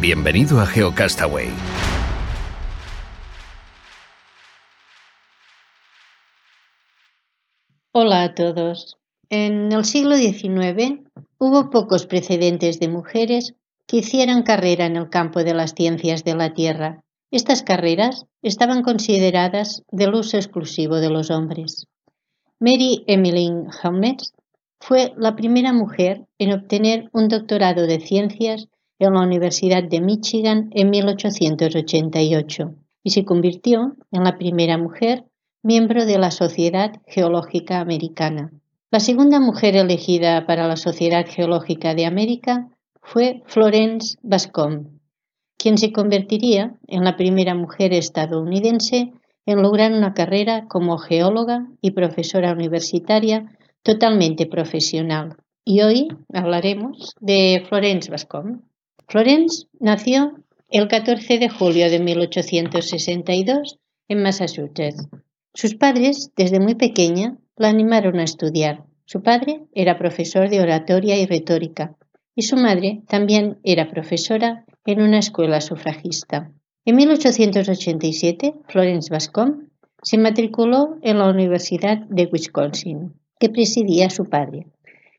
Bienvenido a GeoCastaway. Hola a todos. En el siglo XIX hubo pocos precedentes de mujeres que hicieran carrera en el campo de las ciencias de la Tierra. Estas carreras estaban consideradas del uso exclusivo de los hombres. Mary Emmeline Helmets fue la primera mujer en obtener un doctorado de ciencias en la Universidad de Michigan en 1888 y se convirtió en la primera mujer miembro de la Sociedad Geológica Americana. La segunda mujer elegida para la Sociedad Geológica de América fue Florence Bascom, quien se convertiría en la primera mujer estadounidense en lograr una carrera como geóloga y profesora universitaria totalmente profesional. Y hoy hablaremos de Florence Bascom. Florence nació el 14 de julio de 1862 en Massachusetts. Sus padres, desde muy pequeña, la animaron a estudiar. Su padre era profesor de oratoria y retórica y su madre también era profesora en una escuela sufragista. En 1887, Florence Bascom se matriculó en la Universidad de Wisconsin, que presidía su padre.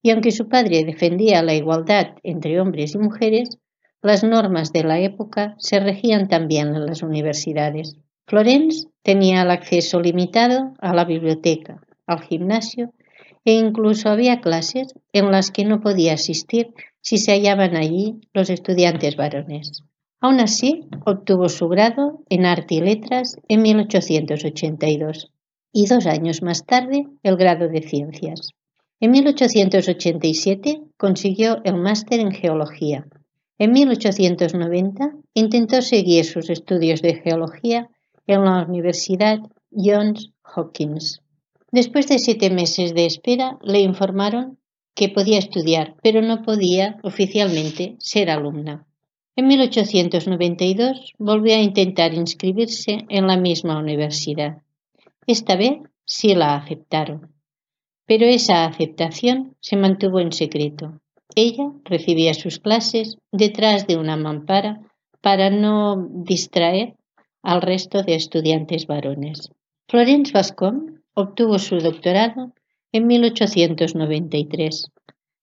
Y aunque su padre defendía la igualdad entre hombres y mujeres, las normas de la época se regían también en las universidades. Florence tenía el acceso limitado a la biblioteca, al gimnasio e incluso había clases en las que no podía asistir si se hallaban allí los estudiantes varones. Aún así, obtuvo su grado en arte y letras en 1882 y dos años más tarde el grado de ciencias. En 1887 consiguió el máster en geología en 1890 intentó seguir sus estudios de geología en la Universidad Johns Hopkins. Después de siete meses de espera, le informaron que podía estudiar, pero no podía oficialmente ser alumna. En 1892 volvió a intentar inscribirse en la misma universidad. Esta vez sí la aceptaron, pero esa aceptación se mantuvo en secreto. Ella recibía sus clases detrás de una mampara para no distraer al resto de estudiantes varones. Florence Bascom obtuvo su doctorado en 1893.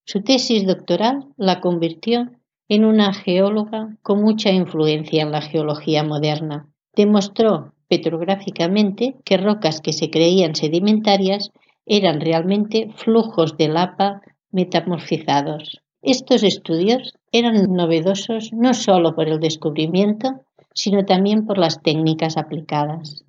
Su tesis doctoral la convirtió en una geóloga con mucha influencia en la geología moderna. Demostró petrográficamente que rocas que se creían sedimentarias eran realmente flujos de lava metamorfizados. Estos estudios eran novedosos no solo por el descubrimiento, sino también por las técnicas aplicadas.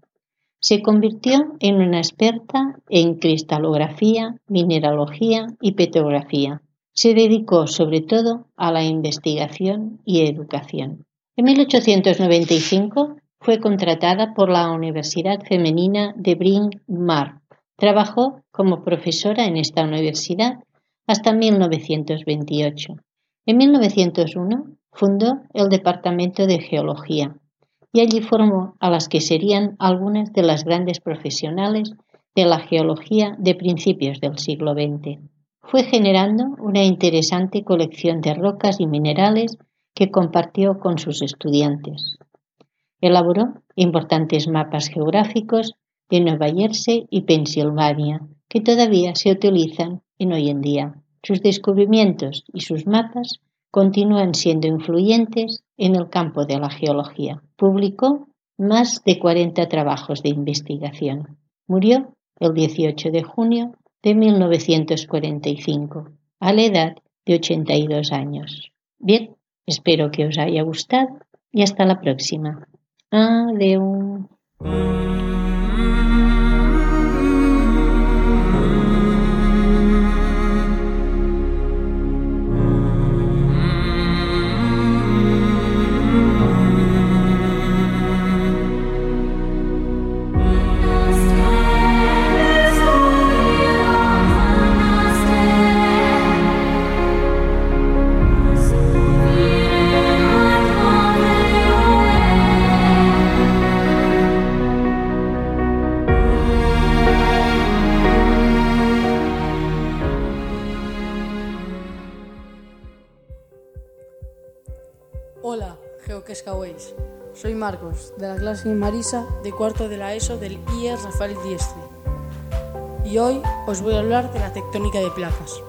Se convirtió en una experta en cristalografía, mineralogía y petrografía. Se dedicó sobre todo a la investigación y educación. En 1895 fue contratada por la Universidad Femenina de Bryn Mawr. Trabajó como profesora en esta universidad hasta 1928. En 1901 fundó el Departamento de Geología y allí formó a las que serían algunas de las grandes profesionales de la geología de principios del siglo XX. Fue generando una interesante colección de rocas y minerales que compartió con sus estudiantes. Elaboró importantes mapas geográficos de Nueva Jersey y Pensilvania, que todavía se utilizan en hoy en día. Sus descubrimientos y sus mapas continúan siendo influyentes en el campo de la geología. Publicó más de 40 trabajos de investigación. Murió el 18 de junio de 1945, a la edad de 82 años. Bien, espero que os haya gustado y hasta la próxima. Adiós. Soy Marcos, de la clase Marisa de cuarto de la ESO del IE Rafael Diestre. Y hoy os voy a hablar de la tectónica de placas.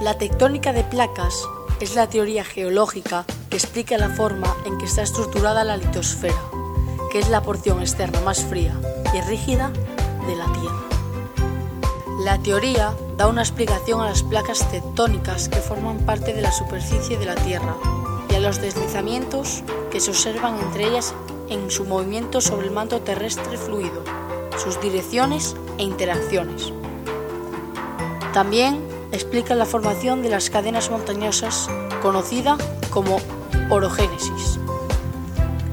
La tectónica de placas es la teoría geológica que explica la forma en que está estructurada la litosfera, que es la porción externa más fría y rígida de la Tierra. La teoría da una explicación a las placas tectónicas que forman parte de la superficie de la Tierra y a los deslizamientos que se observan entre ellas en su movimiento sobre el manto terrestre fluido, sus direcciones e interacciones. También explica la formación de las cadenas montañosas conocida como orogénesis.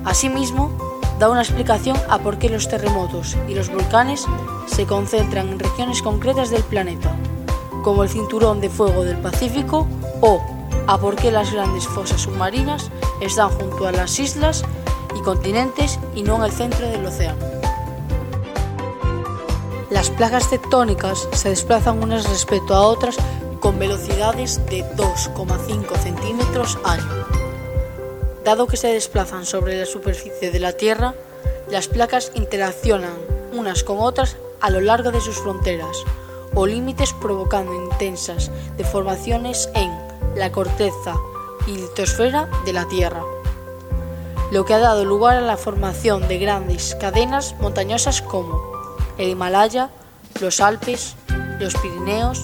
Asimismo, da una explicación a por qué los terremotos y los volcanes se concentran en regiones concretas del planeta, como el cinturón de fuego del Pacífico o a por qué las grandes fosas submarinas están junto a las islas y continentes y no en el centro del océano. Las placas tectónicas se desplazan unas respecto a otras con velocidades de 2,5 centímetros año. Dado que se desplazan sobre la superficie de la Tierra, las placas interaccionan unas con otras a lo largo de sus fronteras o límites provocando intensas deformaciones en la corteza y litosfera de la Tierra, lo que ha dado lugar a la formación de grandes cadenas montañosas como el Himalaya, los Alpes, los Pirineos,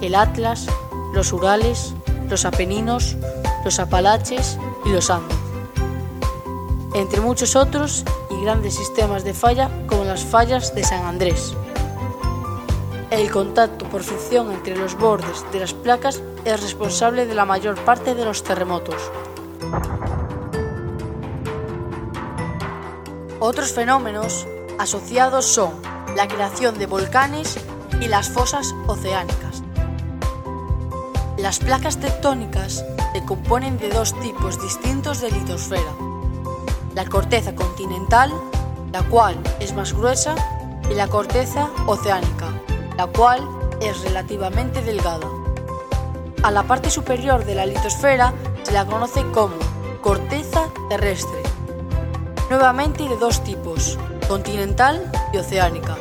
el Atlas, los Urales, los Apeninos, los Apalaches y los Andes, entre muchos otros y grandes sistemas de falla como las fallas de San Andrés. El contacto por fricción entre los bordes de las placas es responsable de la mayor parte de los terremotos. Otros fenómenos asociados son la creación de volcanes y las fosas oceánicas. Las placas tectónicas se componen de dos tipos distintos de litosfera. La corteza continental, la cual es más gruesa, y la corteza oceánica, la cual es relativamente delgada. A la parte superior de la litosfera se la conoce como corteza terrestre, nuevamente de dos tipos, continental y oceánica.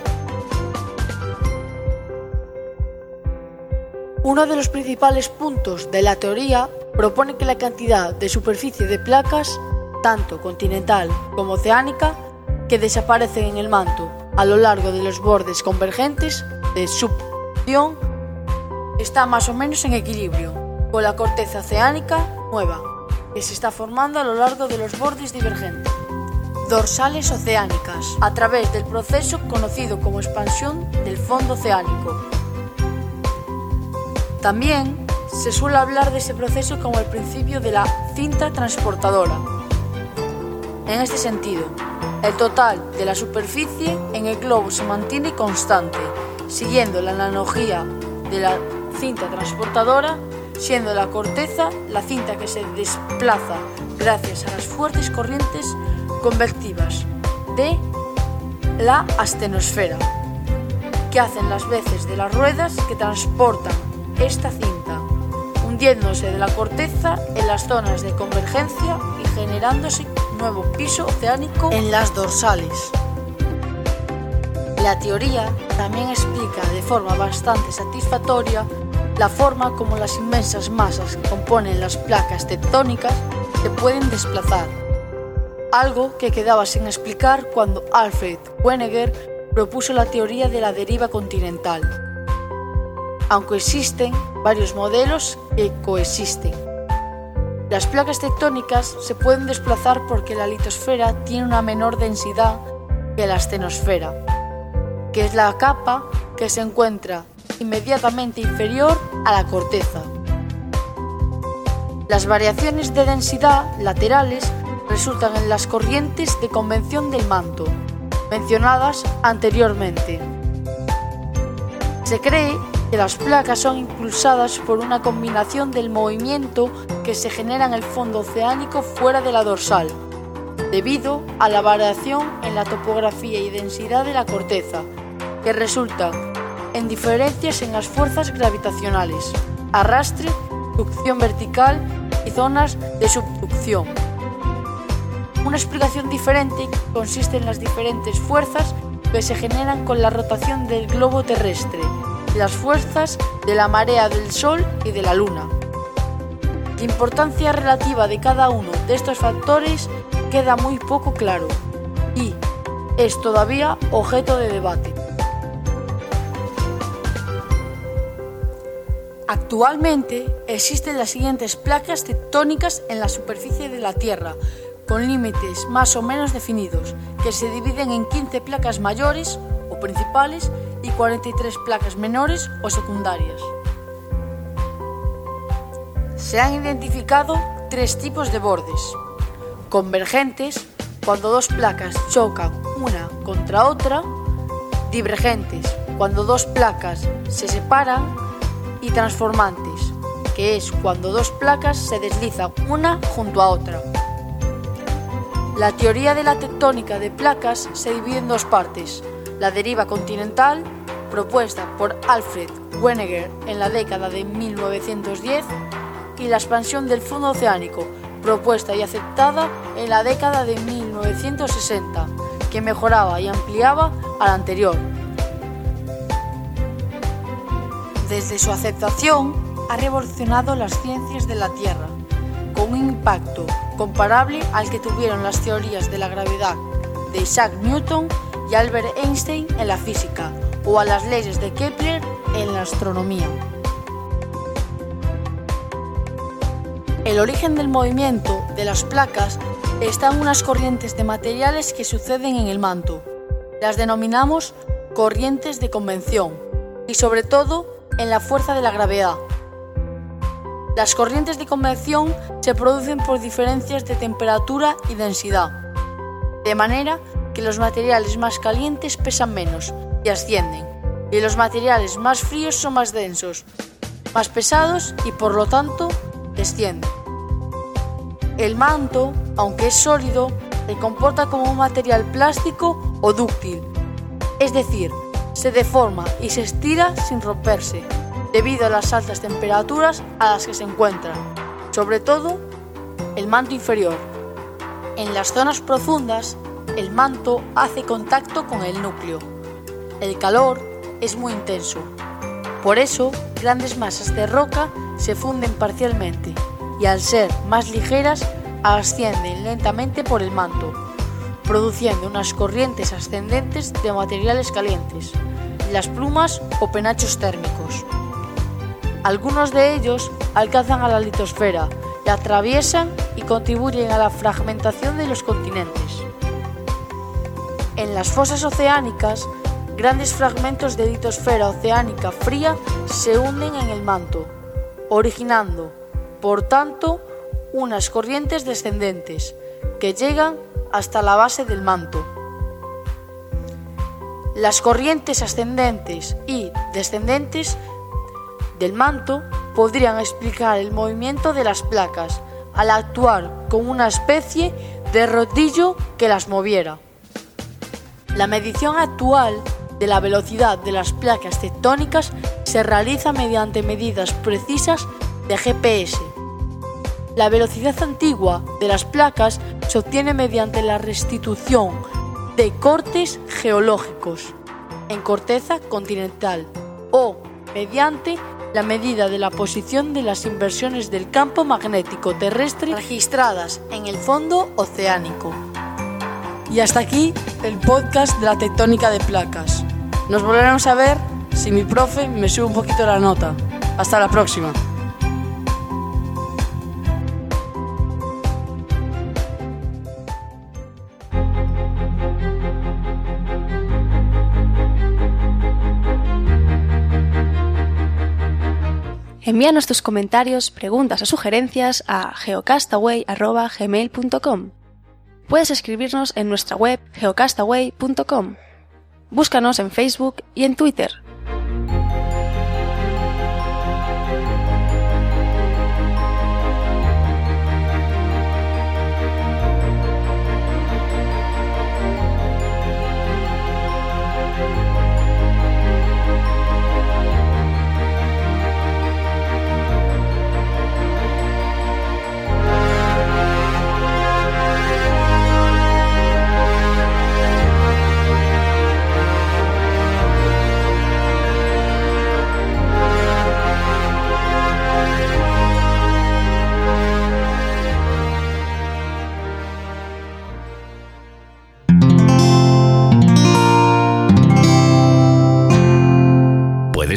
Uno de los principales puntos de la teoría propone que la cantidad de superficie de placas, tanto continental como oceánica, que desaparecen en el manto a lo largo de los bordes convergentes de subción, está más o menos en equilibrio con la corteza oceánica nueva, que se está formando a lo largo de los bordes divergentes. Dorsales oceánicas, a través del proceso conocido como expansión del fondo oceánico también se suele hablar de ese proceso como el principio de la cinta transportadora. En este sentido, el total de la superficie en el globo se mantiene constante, siguiendo la analogía de la cinta transportadora, siendo la corteza la cinta que se desplaza gracias a las fuertes corrientes convectivas de la astenosfera, que hacen las veces de las ruedas que transportan esta cinta, hundiéndose de la corteza en las zonas de convergencia y generándose nuevo piso oceánico en las dorsales. La teoría también explica de forma bastante satisfactoria la forma como las inmensas masas que componen las placas tectónicas se pueden desplazar, algo que quedaba sin explicar cuando Alfred Wegener propuso la teoría de la deriva continental aunque existen varios modelos que coexisten. Las placas tectónicas se pueden desplazar porque la litosfera tiene una menor densidad que la astenosfera, que es la capa que se encuentra inmediatamente inferior a la corteza. Las variaciones de densidad laterales resultan en las corrientes de convención del manto, mencionadas anteriormente. Se cree las placas son impulsadas por una combinación del movimiento que se genera en el fondo oceánico fuera de la dorsal, debido a la variación en la topografía y densidad de la corteza, que resulta en diferencias en las fuerzas gravitacionales, arrastre subducción vertical y zonas de subducción. Una explicación diferente consiste en las diferentes fuerzas que se generan con la rotación del globo terrestre, las fuerzas de la marea del Sol y de la Luna. La importancia relativa de cada uno de estos factores queda muy poco claro y es todavía objeto de debate. Actualmente existen las siguientes placas tectónicas en la superficie de la Tierra, con límites más o menos definidos, que se dividen en 15 placas mayores o principales y 43 placas menores o secundarias. Se han identificado tres tipos de bordes. Convergentes, cuando dos placas chocan una contra otra. Divergentes, cuando dos placas se separan. Y transformantes, que es cuando dos placas se deslizan una junto a otra. La teoría de la tectónica de placas se divide en dos partes. La deriva continental, propuesta por Alfred Wegener en la década de 1910, y la expansión del fondo oceánico, propuesta y aceptada en la década de 1960, que mejoraba y ampliaba a la anterior. Desde su aceptación, ha revolucionado las ciencias de la Tierra con un impacto comparable al que tuvieron las teorías de la gravedad de Isaac Newton y Albert Einstein en la física o a las leyes de Kepler en la astronomía. El origen del movimiento de las placas está en unas corrientes de materiales que suceden en el manto. Las denominamos corrientes de convención y sobre todo en la fuerza de la gravedad. Las corrientes de convección se producen por diferencias de temperatura y densidad, de manera que los materiales más calientes pesan menos y ascienden, y los materiales más fríos son más densos, más pesados y por lo tanto descienden. El manto, aunque es sólido, se comporta como un material plástico o dúctil, es decir, se deforma y se estira sin romperse debido a las altas temperaturas a las que se encuentran, sobre todo el manto inferior. En las zonas profundas, el manto hace contacto con el núcleo. El calor es muy intenso. Por eso, grandes masas de roca se funden parcialmente y al ser más ligeras ascienden lentamente por el manto, produciendo unas corrientes ascendentes de materiales calientes, las plumas o penachos térmicos. Algunos de ellos alcanzan a la litosfera, la atraviesan y contribuyen a la fragmentación de los continentes. En las fosas oceánicas, grandes fragmentos de litosfera oceánica fría se hunden en el manto, originando, por tanto, unas corrientes descendentes que llegan hasta la base del manto. Las corrientes ascendentes y descendentes del manto podrían explicar el movimiento de las placas al actuar como una especie de rodillo que las moviera. La medición actual de la velocidad de las placas tectónicas se realiza mediante medidas precisas de GPS. La velocidad antigua de las placas se obtiene mediante la restitución de cortes geológicos en corteza continental o mediante la medida de la posición de las inversiones del campo magnético terrestre registradas en el fondo oceánico. Y hasta aquí el podcast de la tectónica de placas. Nos volveremos a ver si mi profe me sube un poquito la nota. Hasta la próxima. Envíanos tus comentarios, preguntas o sugerencias a geocastaway.gmail.com. Puedes escribirnos en nuestra web geocastaway.com. Búscanos en Facebook y en Twitter.